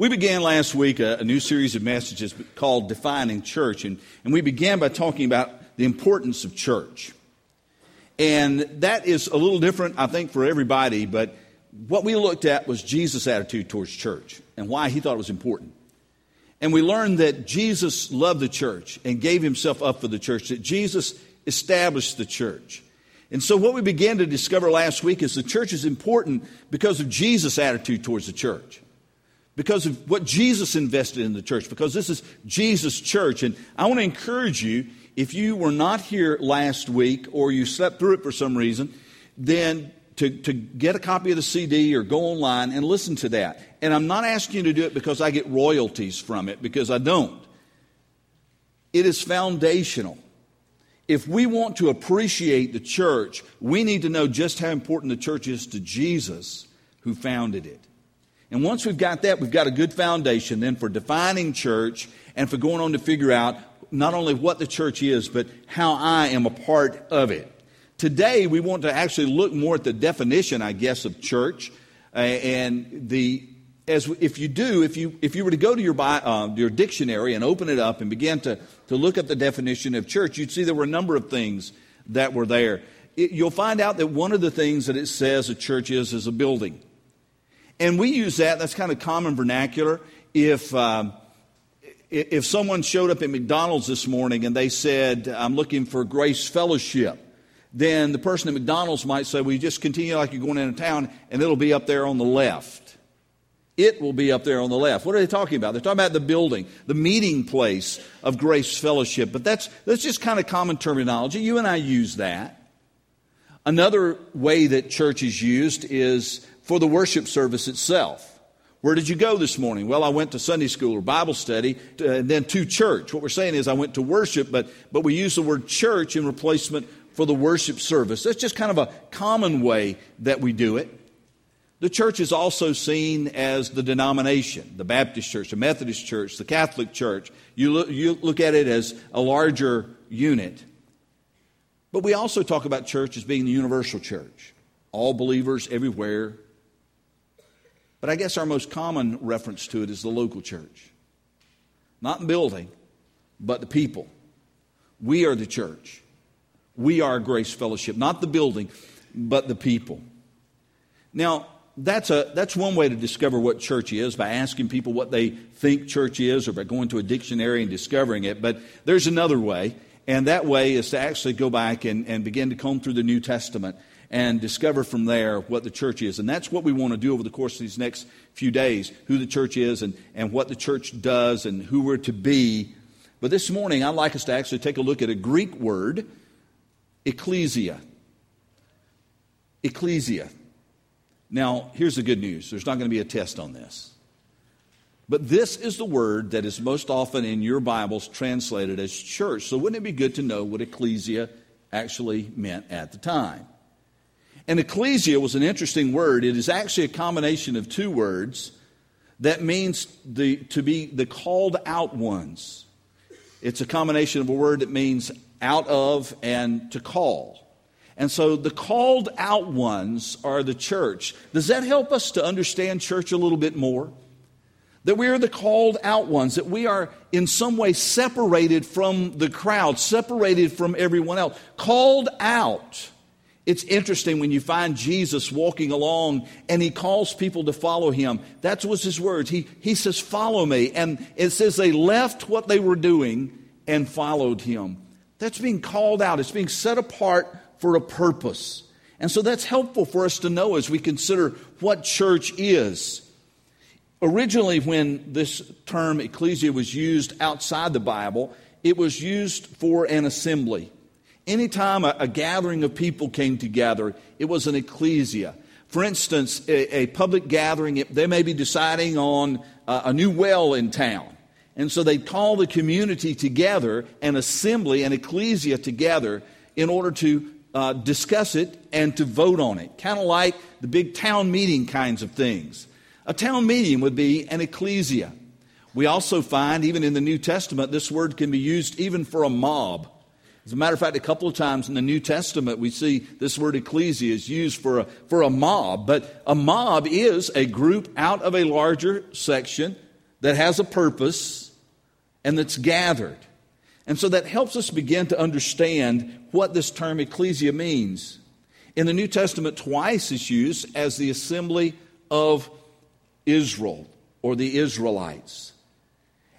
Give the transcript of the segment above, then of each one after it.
We began last week a, a, new series of messages called Defining Church, and, and we began by talking about the importance of church. And that is a little different, I think, for everybody, but what we looked at was Jesus' attitude towards church and why he thought it was important. And we learned that Jesus loved the church and gave himself up for the church, that Jesus established the church. And so, what we began to discover last week is the church is important because of Jesus' attitude towards the church because of what Jesus invested in the church, because this is Jesus' church. And I want to encourage you, if you were not here last week or you slept through it for some reason, then to, to get a copy of the CD or go online and listen to that. And I'm not asking you to do it because I get royalties from it, because I don't. It is foundational. If we want to appreciate the church, we need to know just how important the church is to Jesus who founded it. And once we've got that, we've got a good foundation then for defining church and for going on to figure out not only what the church is, but how I am a part of it. Today, we want to actually look more at the definition, I guess, of church. Uh, and the as if you do, if you if you were to go to your uh, your dictionary and open it up and begin to to look at the definition of church, you'd see there were a number of things that were there. It, you'll find out that one of the things that it says a church is is a building. And we use that, that's kind of common vernacular. If, um, if someone showed up at McDonald's this morning and they said, I'm looking for Grace Fellowship, then the person at McDonald's might say, Well, you just continue like you're going into town, and it'll be up there on the left. It will be up there on the left. What are they talking about? They're talking about the building, the meeting place of Grace Fellowship. But that's, that's just kind of common terminology. You and I use that. Another way that church is used is for the worship service itself. Where did you go this morning? Well, I went to Sunday school or Bible study and then to church. What we're saying is I went to worship, but, but we use the word church in replacement for the worship service. That's just kind of a common way that we do it. The church is also seen as the denomination, the Baptist church, the Methodist church, the Catholic church. You look, you look at it as a larger unit. But we also talk about church as being the universal church. All believers everywhere but I guess our most common reference to it is the local church. Not building, but the people. We are the church. We are Grace Fellowship, not the building, but the people. Now, that's, a, that's one way to discover what church is by asking people what they think church is or by going to a dictionary and discovering it. But there's another way, and that way is to actually go back and, and begin to comb through the New Testament and discover from there what the church is. And that's what we want to do over the course of these next few days who the church is and, and what the church does and who we're to be. But this morning, I'd like us to actually take a look at a Greek word, ecclesia. Ecclesia. Now, here's the good news there's not going to be a test on this. But this is the word that is most often in your Bibles translated as church. So, wouldn't it be good to know what ecclesia actually meant at the time? And ecclesia was an interesting word. It is actually a combination of two words that means the, to be the called out ones. It's a combination of a word that means out of and to call. And so the called out ones are the church. Does that help us to understand church a little bit more? That we are the called out ones, that we are in some way separated from the crowd, separated from everyone else, called out. It's interesting when you find Jesus walking along and he calls people to follow him. That was his words. He, he says, Follow me. And it says they left what they were doing and followed him. That's being called out, it's being set apart for a purpose. And so that's helpful for us to know as we consider what church is. Originally, when this term ecclesia was used outside the Bible, it was used for an assembly. Anytime a, a gathering of people came together, it was an ecclesia. For instance, a, a public gathering, they may be deciding on a, a new well in town. And so they'd call the community together, an assembly, an ecclesia together, in order to uh, discuss it and to vote on it. Kind of like the big town meeting kinds of things. A town meeting would be an ecclesia. We also find, even in the New Testament, this word can be used even for a mob. As a matter of fact, a couple of times in the New Testament, we see this word ecclesia is used for a, for a mob. But a mob is a group out of a larger section that has a purpose and that's gathered. And so that helps us begin to understand what this term ecclesia means. In the New Testament, twice it's used as the assembly of Israel or the Israelites.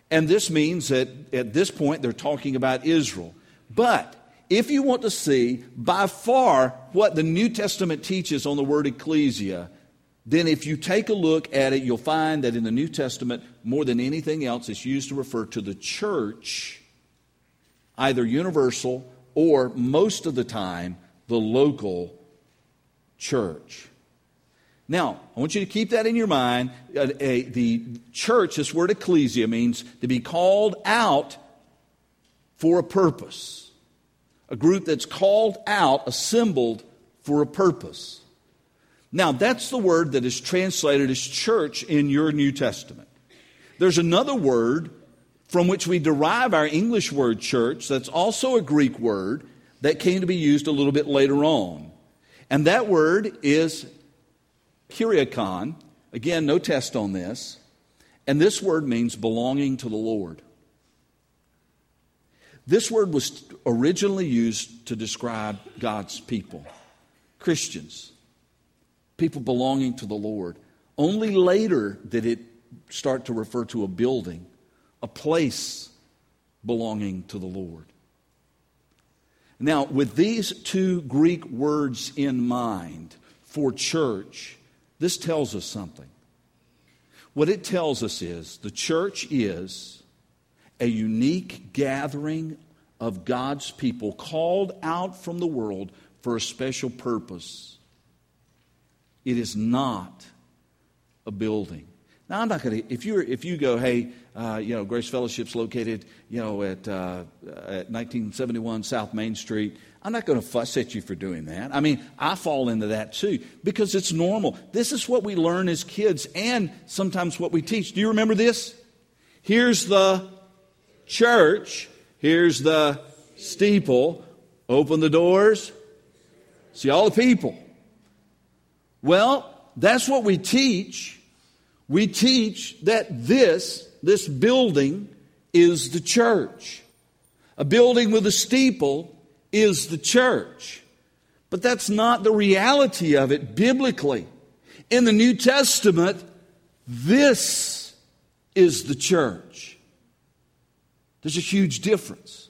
And this means that at this point they're talking about Israel. But if you want to see by far what the New Testament teaches on the word ecclesia, then if you take a look at it, you'll find that in the New Testament, more than anything else, it's used to refer to the church, either universal or most of the time, the local church. Now, I want you to keep that in your mind. The church, this word ecclesia, means to be called out for a purpose. A group that's called out, assembled for a purpose. Now, that's the word that is translated as church in your New Testament. There's another word from which we derive our English word church that's also a Greek word that came to be used a little bit later on. And that word is Kuriakon. Again, no test on this. And this word means belonging to the Lord. This word was originally used to describe God's people, Christians, people belonging to the Lord. Only later did it start to refer to a building, a place belonging to the Lord. Now, with these two Greek words in mind for church, this tells us something. What it tells us is the church is a unique gathering of God's people called out from the world for a special purpose. It is not a building. Now, I'm not going to, if, you if you go, hey, uh, you know, Grace Fellowship's located, you know, at, uh, at 1971 South Main Street, I'm not going to fuss at you for doing that. I mean, I fall into that too because it's normal. This is what we learn as kids and sometimes what we teach. Do you remember this? Here's the church, here's the steeple. Open the doors, see all the people. Well, that's what we teach. We teach that this, this building, is the church. A building with a steeple is the church. But that's not the reality of it biblically. In the New Testament, this is the church. There's a huge difference.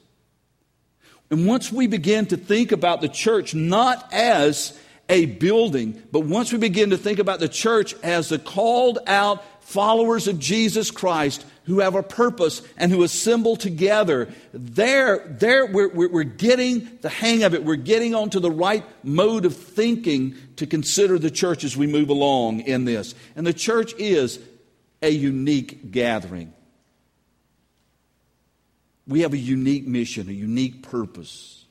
And once we begin to think about the church not as a building, but once we begin to think about the church as the called out followers of Jesus Christ who have a purpose and who assemble together, there, there we're, we're getting the hang of it. We're getting onto the right mode of thinking to consider the church as we move along in this. And the church is a unique gathering. We have a unique mission, a unique purpose.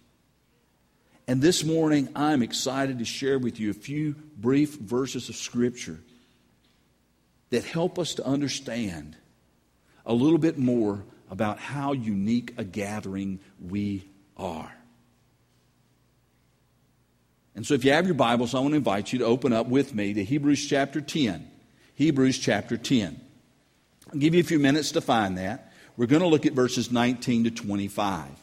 And this morning, I'm excited to share with you a few brief verses of Scripture that help us to understand a little bit more about how unique a gathering we are. And so, if you have your Bibles, I want to invite you to open up with me to Hebrews chapter 10. Hebrews chapter 10. I'll give you a few minutes to find that. We're going to look at verses 19 to 25. And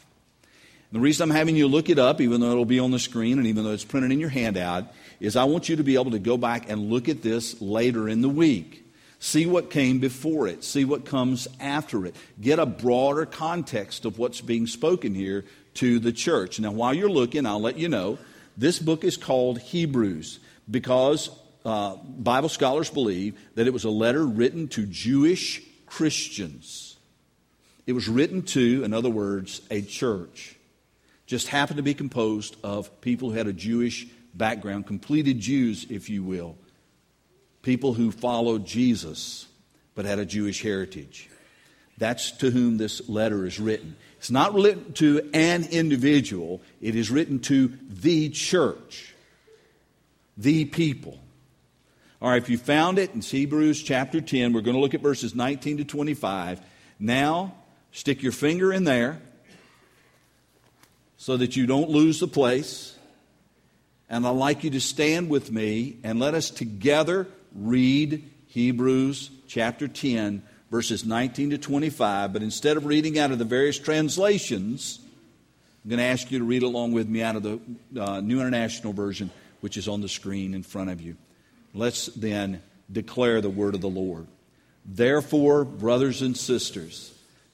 the reason I'm having you look it up, even though it'll be on the screen and even though it's printed in your handout, is I want you to be able to go back and look at this later in the week. See what came before it. See what comes after it. Get a broader context of what's being spoken here to the church. Now, while you're looking, I'll let you know this book is called Hebrews because uh, Bible scholars believe that it was a letter written to Jewish Christians. It was written to, in other words, a church. Just happened to be composed of people who had a Jewish background, completed Jews, if you will people who followed Jesus but had a Jewish heritage. That's to whom this letter is written. It's not written to an individual, it is written to the church, the people. All right, if you found it in Hebrews chapter 10, we're going to look at verses 19 to 25. Now, stick your finger in there so that you don't lose the place. And I'd like you to stand with me and let us together read Hebrews chapter 10, verses 19 to 25. But instead of reading out of the various translations, I'm going to ask you to read along with me out of the uh, New International Version, which is on the screen in front of you. Let's then declare the word of the Lord. Therefore, brothers and sisters,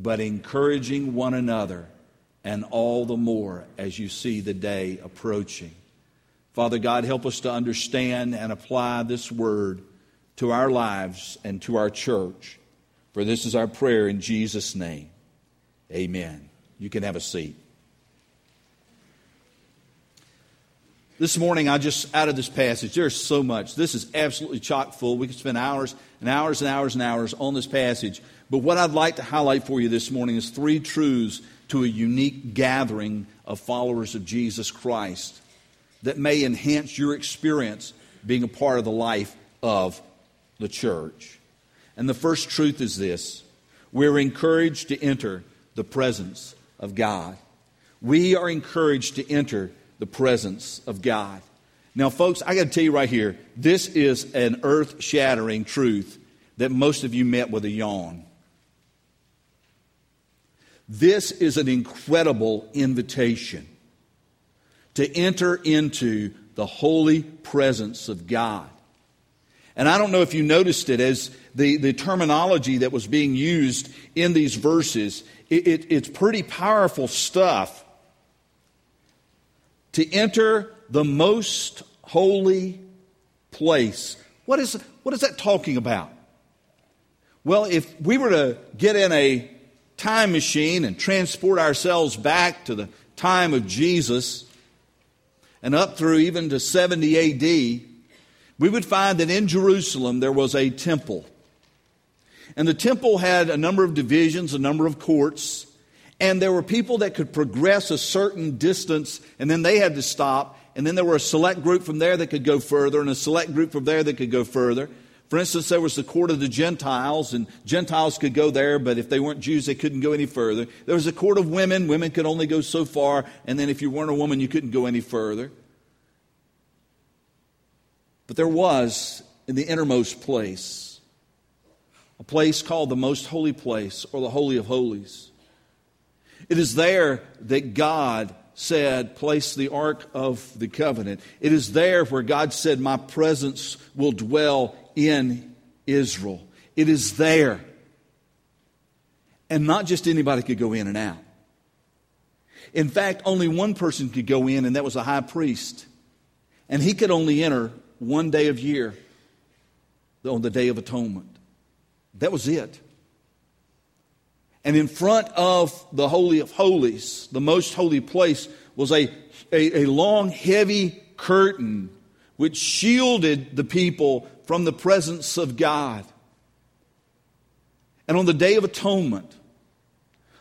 but encouraging one another, and all the more as you see the day approaching. Father God, help us to understand and apply this word to our lives and to our church. For this is our prayer in Jesus' name. Amen. You can have a seat. This morning, I just, out of this passage, there's so much. This is absolutely chock full. We could spend hours and hours and hours and hours on this passage. But what I'd like to highlight for you this morning is three truths to a unique gathering of followers of Jesus Christ that may enhance your experience being a part of the life of the church. And the first truth is this we're encouraged to enter the presence of God. We are encouraged to enter the presence of God. Now, folks, I got to tell you right here, this is an earth shattering truth that most of you met with a yawn. This is an incredible invitation to enter into the holy presence of God. And I don't know if you noticed it as the, the terminology that was being used in these verses, it, it, it's pretty powerful stuff to enter the most holy place. What is, what is that talking about? Well, if we were to get in a time machine and transport ourselves back to the time of Jesus and up through even to 70 AD, we would find that in Jerusalem there was a temple. And the temple had a number of divisions, a number of courts. And there were people that could progress a certain distance and then they had to stop. And then there were a select group from there that could go further and a select group from there that could go further. For instance, there was the court of the Gentiles, and Gentiles could go there, but if they weren't Jews, they couldn't go any further. There was a court of women. Women could only go so far, and then if you weren't a woman, you couldn't go any further. But there was, in the innermost place, a place called the most holy place, or the Holy of Holies. It is there that God said, Place the Ark of the Covenant. It is there where God said, My presence will dwell in Israel. It is there. And not just anybody could go in and out. In fact, only one person could go in, and that was a high priest. And he could only enter one day of year on the Day of Atonement. That was it. And in front of the Holy of Holies, the most holy place, was a, a, a, long, heavy curtain which shielded the people from the presence of God. And on the Day of Atonement,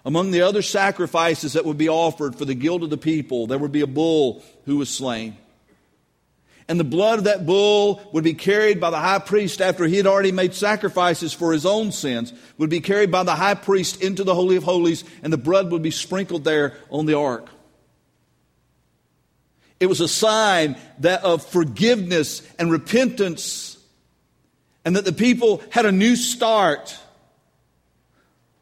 among the other sacrifices that would be offered for the guilt of the people, there would be a bull who was slain and the blood of that bull would be carried by the high priest after he had already made sacrifices for his own sins, would be carried by the high priest into the Holy of Holies, and the blood would be sprinkled there on the ark. It was a sign that of forgiveness and repentance, and that the people had a new start.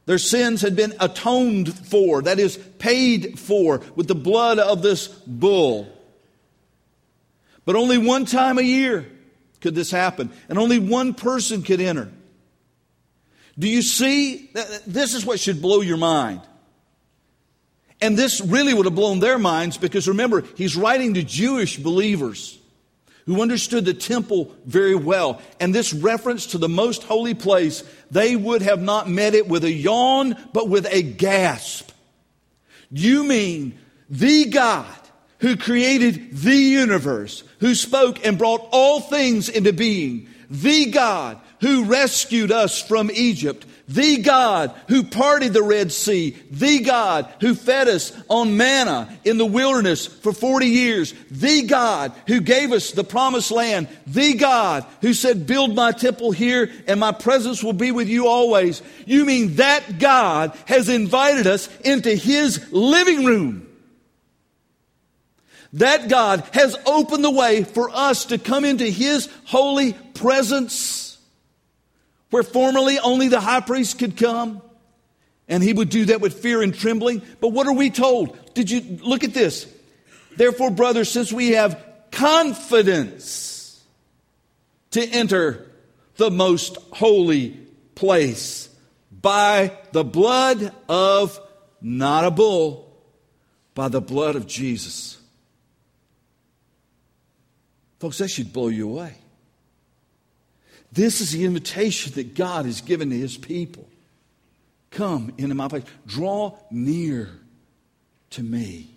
Their sins had been atoned for, that is, paid for, with the blood of this bull. But only one time a year could this happen, and only one person could enter. Do you see? This is what should blow your mind. And this really would have blown their minds because remember, he's writing to Jewish believers who understood the temple very well. And this reference to the most holy place, they would have not met it with a yawn, but with a gasp. You mean the God who created the universe, who spoke and brought all things into being, the God who rescued us from Egypt, the God who parted the Red Sea, the God who fed us on manna in the wilderness for 40 years, the God who gave us the promised land, the God who said, build my temple here and my presence will be with you always. You mean that God has invited us into his living room. That God has opened the way for us to come into his holy presence where formerly only the high priest could come. And he would do that with fear and trembling. But what are we told? Did you look at this? Therefore, brothers, since we have confidence to enter the most holy place by the blood of not a bull, by the blood of Jesus. Folks, that should blow you away. This is the invitation that God has given to his people. Come into my place. Draw near to me.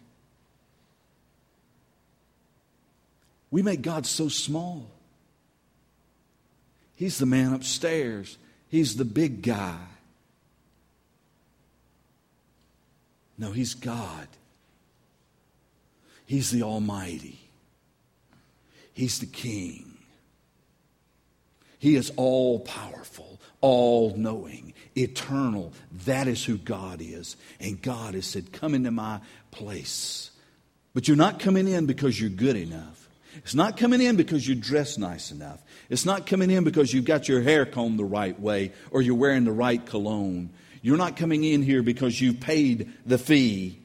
We make God so small. He's the man upstairs, he's the big guy. No, he's God. He's the Almighty. He's the King. He is all powerful, all knowing, eternal. That is who God is. And God has said, Come into my place. But you're not coming in because you're good enough. It's not coming in because you dress nice enough. It's not coming in because you've got your hair combed the right way or you're wearing the right cologne. You're not coming in here because you've paid the fee.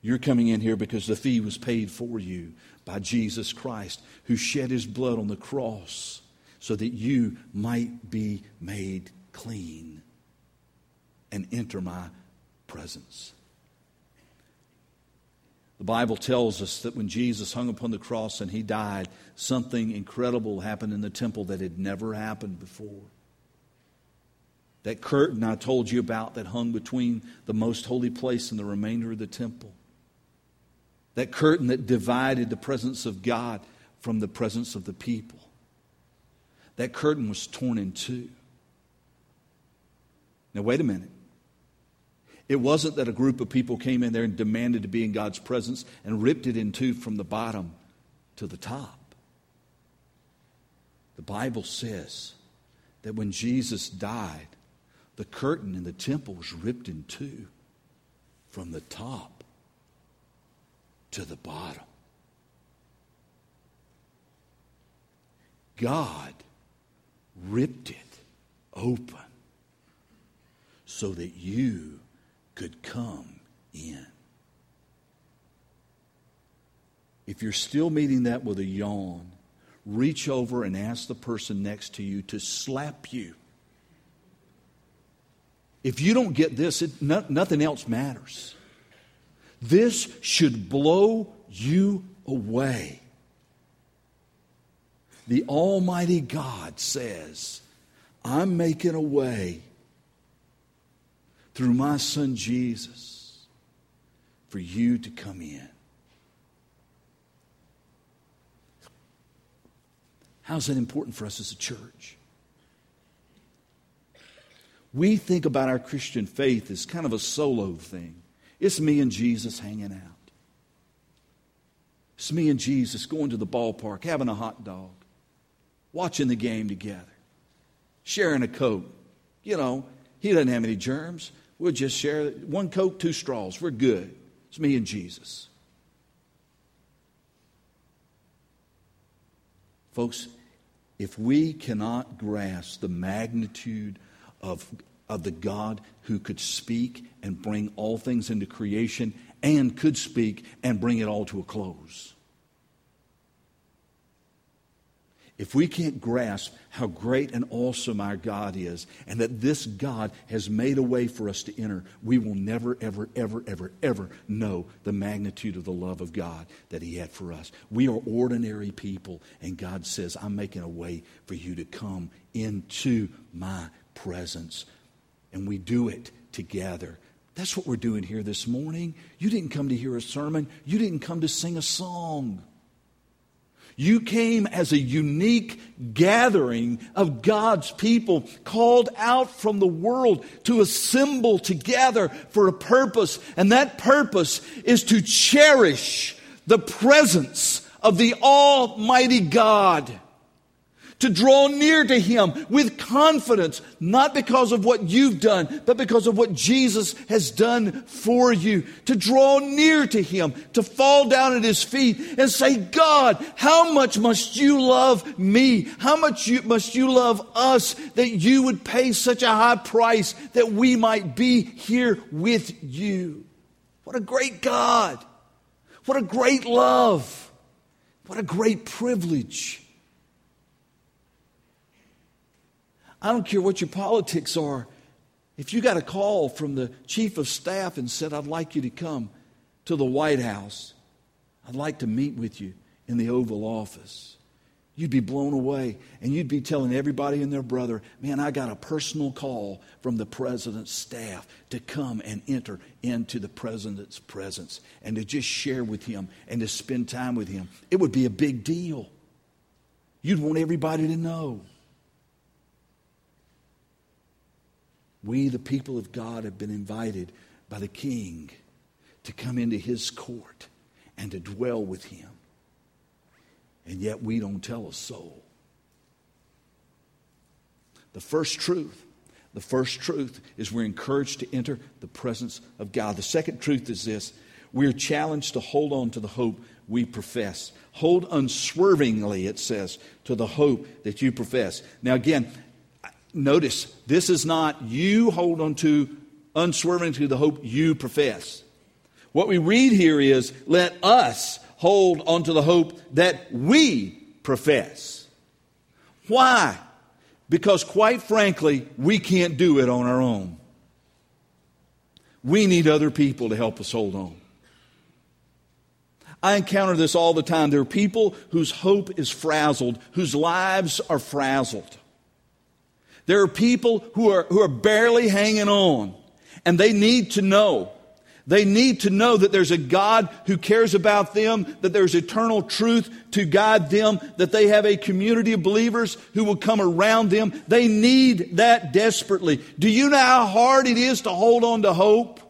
You're coming in here because the fee was paid for you by Jesus Christ, who shed his blood on the cross so that you might be made clean and enter my presence. The Bible tells us that when Jesus hung upon the cross and he died, something incredible happened in the temple that had never happened before. That curtain I told you about that hung between the most holy place and the remainder of the temple. That curtain that divided the presence of God from the presence of the people that curtain was torn in two. Now, wait a minute. It wasn't that a group of people came in there and demanded to be in God's presence and ripped it in two from the bottom to the top. The Bible says that when Jesus died, the curtain in the temple was ripped in two from the top to the bottom. God ripped it open so that you could come in. If you're still meeting that with a yawn, reach over and ask the person next to you to slap you. If you don't get this, it, no, nothing else matters. This should blow you away the Almighty God says, I'm making a way through my son Jesus for you to come in. How's that important for us as a church? We think about our Christian faith as kind of a solo thing. It's me and Jesus hanging out. It's me and Jesus going to the ballpark, having a hot dog watching the game together, sharing a Coke. You know, he doesn't have any germs. We'll just share one Coke, two straws. We're good. It's me and Jesus. Folks, if we cannot grasp the magnitude of, of the God who could speak and bring all things into creation and could speak and bring it all to a close, if we can't grasp how great and awesome our God is, and that this God has made a way for us to enter, we will never, ever, ever, ever, ever know the magnitude of the love of God that He had for us. We are ordinary people, and God says, I'm making a way for you to come into my presence. And we do it together. That's what we're doing here this morning. You didn't come to hear a sermon, you didn't come to sing a song. You came as a unique gathering of God's people called out from the world to assemble together for a purpose. And that purpose is to cherish the presence of the Almighty God to draw near to Him with confidence, not because of what you've done, but because of what Jesus has done for you. To draw near to Him, to fall down at His feet and say, God, how much must you love me? How much you, must you love us that you would pay such a high price that we might be here with you? What a great God! What a great love! What a great privilege! I don't care what your politics are. If you got a call from the chief of staff and said, I'd like you to come to the White House, I'd like to meet with you in the Oval Office. You'd be blown away and you'd be telling everybody and their brother, man, I got a personal call from the president's staff to come and enter into the president's presence and to just share with him and to spend time with him. It would be a big deal. You'd want everybody to know. We, the people of God, have been invited by the King to come into his court and to dwell with him. And yet we don't tell a soul. The first truth, the first truth is we're encouraged to enter the presence of God. The second truth is this we're challenged to hold on to the hope we profess. Hold unswervingly, it says, to the hope that you profess. Now, again, notice this is not you hold on to unswerving to the hope you profess. What we read here is let us hold on to the hope that we profess. Why? Because quite frankly, we can't do it on our own. We need other people to help us hold on. I encounter this all the time. There are people whose hope is frazzled, whose lives are frazzled. There are people who are, who are barely hanging on, and they need to know. They need to know that there's a God who cares about them, that there's eternal truth to guide them, that they have a community of believers who will come around them. They need that desperately. Do you know how hard it is to hold on to hope?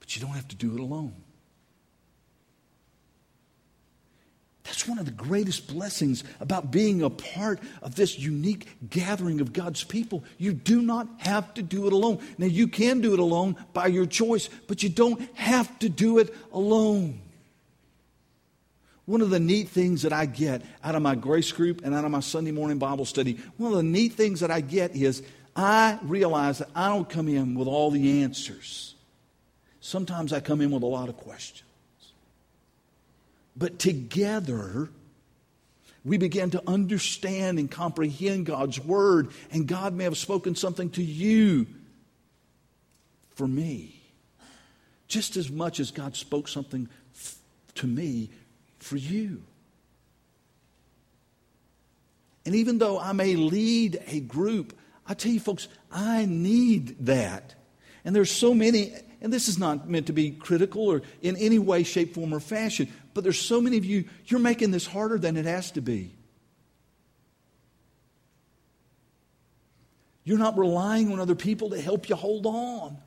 But you don't have to do it alone. That's one of the greatest blessings about being a part of this unique gathering of God's people. You do not have to do it alone. Now, you can do it alone by your choice, but you don't have to do it alone. One of the neat things that I get out of my grace group and out of my Sunday morning Bible study, one of the neat things that I get is I realize that I don't come in with all the answers. Sometimes I come in with a lot of questions. But together, we began to understand and comprehend God's word, and God may have spoken something to you for me, just as much as God spoke something to me for you. And even though I may lead a group, I tell you, folks, I need that. And there's so many, and this is not meant to be critical or in any way, shape, form, or fashion, but there's so many of you, you're making this harder than it has to be. You're not relying on other people to help you hold on.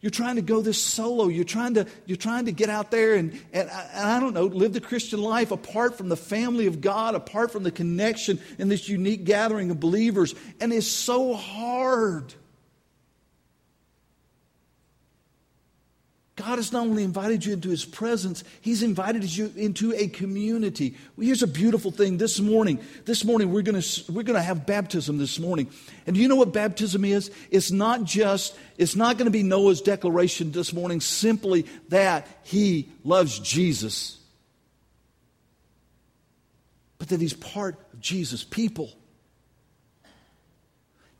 You're trying to go this solo. You're trying to, you're trying to get out there and, and, and, I don't know, live the Christian life apart from the family of God, apart from the connection in this unique gathering of believers. And it's so hard. God has not only invited you into his presence, he's invited you into a community. Here's a beautiful thing. This morning, this morning we're going to we're going to have baptism this morning. And do you know what baptism is? It's not just it's not going to be Noah's declaration this morning simply that he loves Jesus. But that he's part of Jesus' people.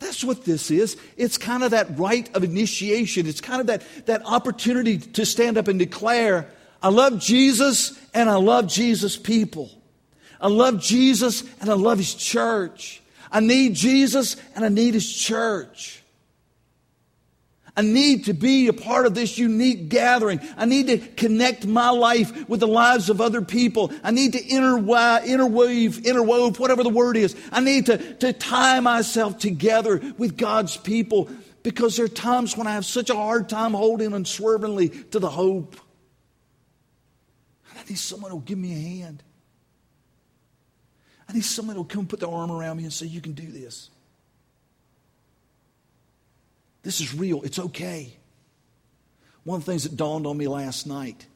That's what this is. It's kind of that rite of initiation. It's kind of that, that opportunity to stand up and declare, I love Jesus and I love Jesus' people. I love Jesus and I love his church. I need Jesus and I need his church. I need to be a part of this unique gathering. I need to connect my life with the lives of other people. I need to interweave, interweave, interwove, whatever the word is. I need to, to tie myself together with God's people because there are times when I have such a hard time holding unswervingly to the hope. I need someone who will give me a hand. I need someone who will come put their arm around me and say, You can do this. This is real. It's okay. One of the things that dawned on me last night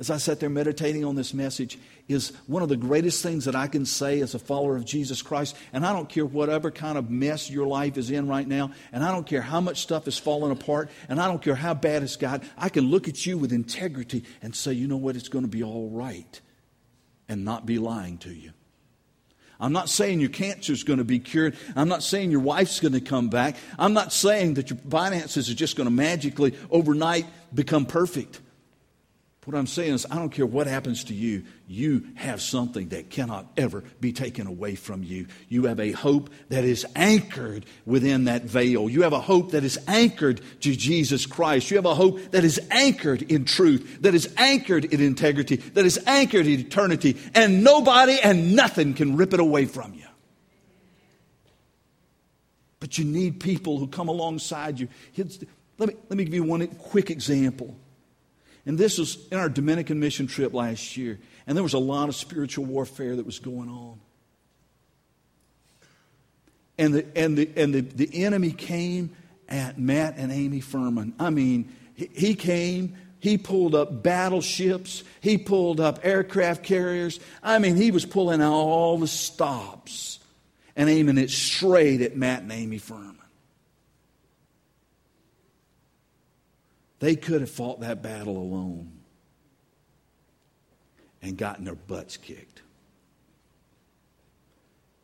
as I sat there meditating on this message is one of the greatest things that I can say as a follower of Jesus Christ. And I don't care whatever kind of mess your life is in right now, and I don't care how much stuff is falling apart, and I don't care how bad it's got. I can look at you with integrity and say, you know what, it's going to be all right, and not be lying to you. I'm not saying your cancer is going to be cured. I'm not saying your wife's going to come back. I'm not saying that your finances are just going to magically overnight become perfect. What I'm saying is, I don't care what happens to you, you have something that cannot ever be taken away from you. You have a hope that is anchored within that veil. You have a hope that is anchored to Jesus Christ. You have a hope that is anchored in truth, that is anchored in integrity, that is anchored in eternity, and nobody and nothing can rip it away from you. But you need people who come alongside you. Let me, let me give you one quick example. And this was in our Dominican mission trip last year. And there was a lot of spiritual warfare that was going on. And the, and the, and the, the enemy came at Matt and Amy Furman. I mean, he, came, he pulled up battleships, he pulled up aircraft carriers. I mean, he was pulling out all the stops and aiming it straight at Matt and Amy Furman. They could have fought that battle alone and gotten their butts kicked.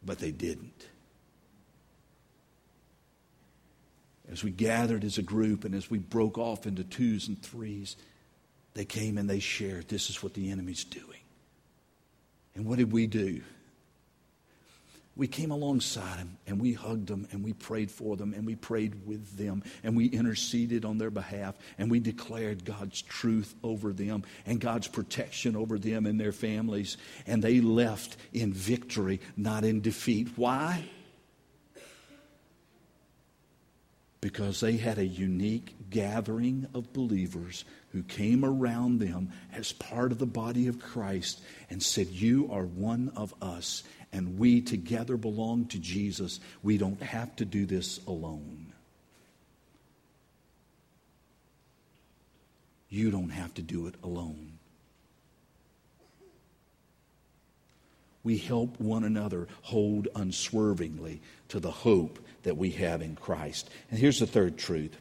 But they didn't. As we gathered as a group and as we broke off into twos and threes, they came and they shared this is what the enemy's doing. And what did we do? We came alongside them and we hugged them and we prayed for them and we prayed with them and we interceded on their behalf and we declared God's truth over them and God's protection over them and their families. And they left in victory, not in defeat. Why? Because they had a unique gathering of believers who came around them as part of the body of Christ and said, You are one of us and we together belong to Jesus, we don't have to do this alone. You don't have to do it alone. We help one another hold unswervingly to the hope that we have in Christ. And here's the third truth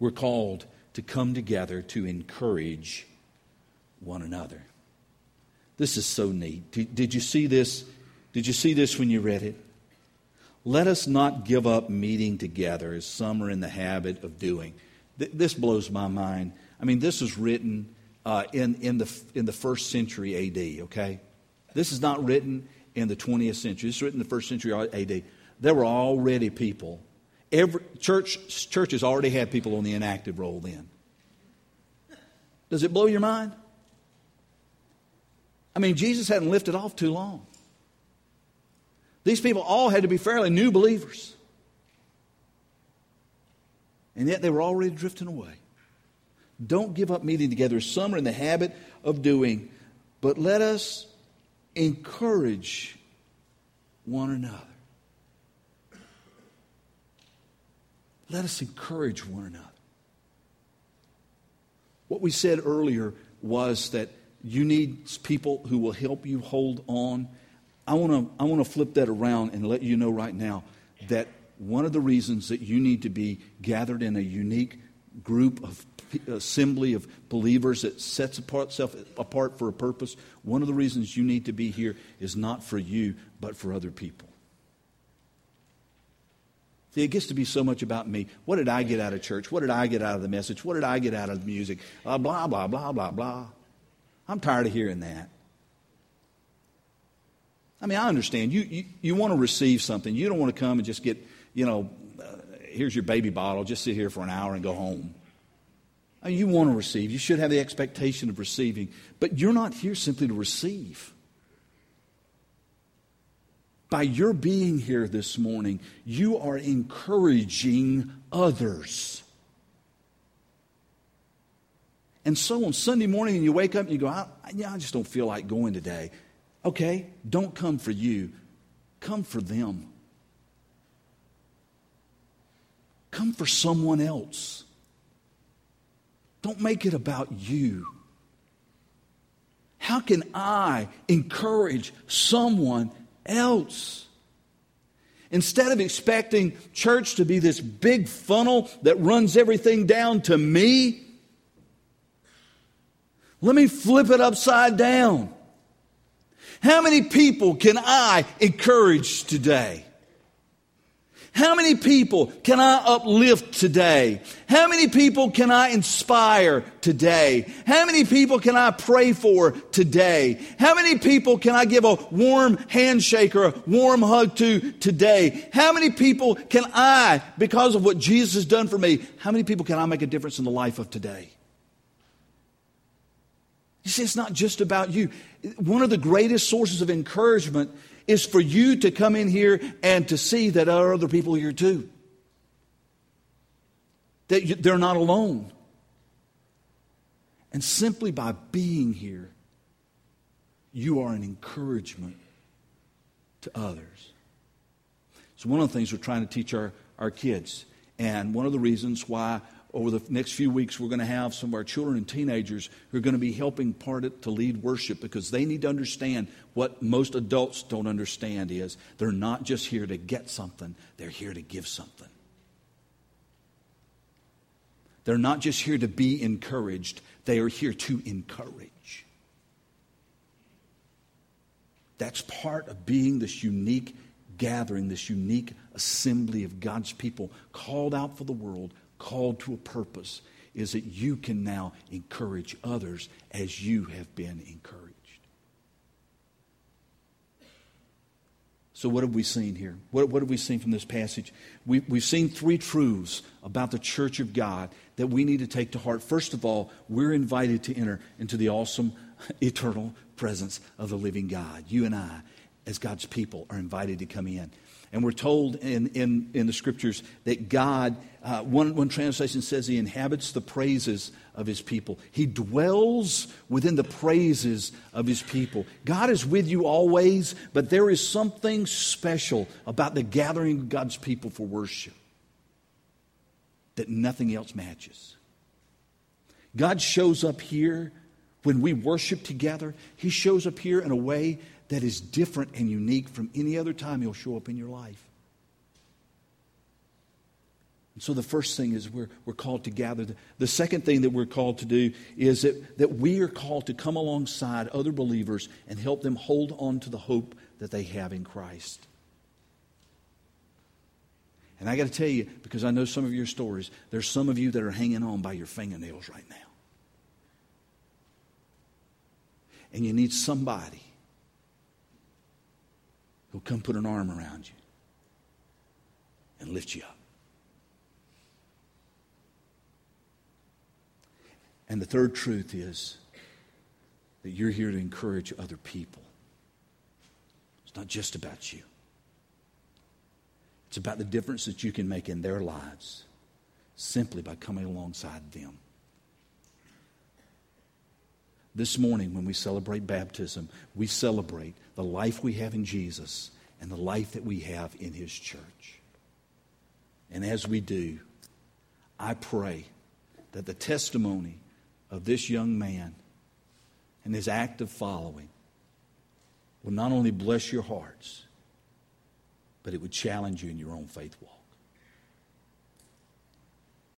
we're called to come together to encourage one another. This is so neat. Did, did you see this? Did you see this when you read it? Let us not give up meeting together as some are in the habit of doing. Th- this blows my mind. I mean, this was written uh, in, in, the, in the first century AD, okay? This is not written in the 20th century. This is written in the first century AD. There were already people. Every church, churches already had people on the inactive roll then. Does it blow your mind? I mean, Jesus hadn't lifted off too long. These people all had to be fairly new believers. And yet they were already drifting away. Don't give up meeting together. Some are in the habit of doing, but let us encourage one another. Let us encourage one another. What we said earlier was that you need people who will help you hold on. I want to I want to flip that around and let you know right now that one of the reasons that you need to be gathered in a unique group of assembly of believers that sets apart, itself apart for a purpose, one of the reasons you need to be here is not for you, but for other people. See, it gets to be so much about me. What did I get out of church? What did I get out of the message? What did I get out of the music? Uh, blah, blah, blah, blah, blah. I'm tired of hearing that. I mean, I understand. You, you, you want to receive something. You don't want to come and just get, you know, uh, here's your baby bottle, just sit here for an hour and go home. I mean, you want to receive. You should have the expectation of receiving. But you're not here simply to receive. By your being here this morning, you are encouraging others. And so on Sunday morning, and you wake up and you go, I, yeah, I just don't feel like going today. Okay, don't come for you, come for them. Come for someone else. Don't make it about you. How can I encourage someone else? Instead of expecting church to be this big funnel that runs everything down to me, let me flip it upside down. How many people can I encourage today? How many people can I uplift today? How many people can I inspire today? How many people can I pray for today? How many people can I give a warm handshake or a warm hug to today? How many people can I, because of what Jesus has done for me, how many people can I make a difference in the life of today? You see, it's not just about you. One of the greatest sources of encouragement is for you to come in here and to see that there are other people here too. That they're not alone. And simply by being here, you are an encouragement to others. So, one of the things we're trying to teach our, our kids, and one of the reasons why over the next few weeks, we're going to have some of our children and teenagers who are going to be helping part it to lead worship because they need to understand what most adults don't understand is they're not just here to get something, they're here to give something. They're not just here to be encouraged, they are here to encourage. That's part of being this unique gathering, this unique assembly of God's people called out for the world called to a purpose is that you can now encourage others as you have been encouraged. So, what have we seen here? What, what have we seen from this passage? We, we've seen three truths about the church of God that we need to take to heart. First of all, we're invited to enter into the awesome, eternal presence of the living God. You and I, as God's people, are invited to come in. And we're told in, in, in the scriptures that God, uh, one, one translation says he inhabits the praises of his people. He dwells within the praises of his people. God is with you always, but there is something special about the gathering of God's people for worship that nothing else matches. God shows up here when we worship together. He shows up here in a way that is different and unique from any other time He'll show up in your life. And so the first thing is we're, we're called to gather. The second thing that we're called to do is that, that we are called to come alongside other believers and help them hold on to the hope that they have in Christ. And I got to tell you, because I know some of your stories, there's some of you that are hanging on by your fingernails right now. And you need somebody who'll come put an arm around you and lift you up. And the third truth is that you're here to encourage other people. It's not just about you, it's about the difference that you can make in their lives simply by coming alongside them. This morning, when we celebrate baptism, we celebrate the life we have in Jesus and the life that we have in His church. And as we do, I pray that the testimony of this young man and his act of following will not only bless your hearts, but it would challenge you in your own faith walk.